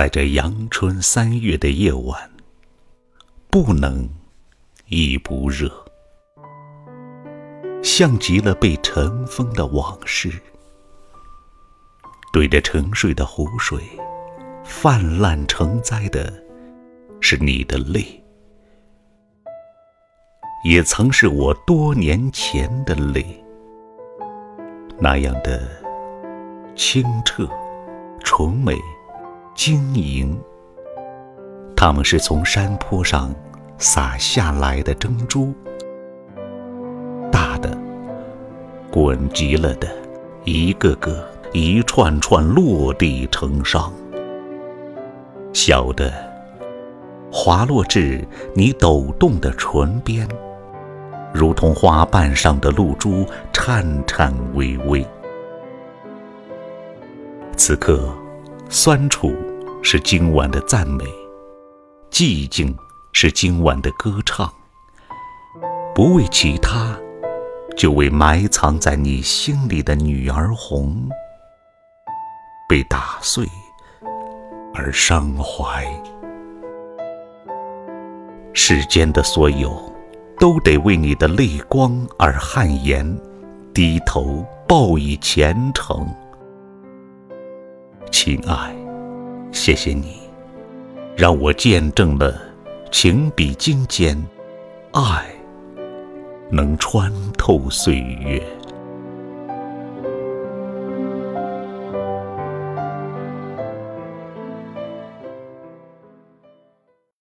在这阳春三月的夜晚，不能亦不热，像极了被尘封的往事。对着沉睡的湖水，泛滥成灾的是你的泪，也曾是我多年前的泪，那样的清澈、纯美。晶莹，它们是从山坡上洒下来的珍珠，大的滚极了的，一个个一串串落地成殇；小的滑落至你抖动的唇边，如同花瓣上的露珠，颤颤巍巍。此刻。酸楚是今晚的赞美，寂静是今晚的歌唱。不为其他，就为埋藏在你心里的女儿红被打碎而伤怀。世间的所有，都得为你的泪光而汗颜，低头报以虔诚。亲爱，谢谢你，让我见证了情比金坚，爱能穿透岁月。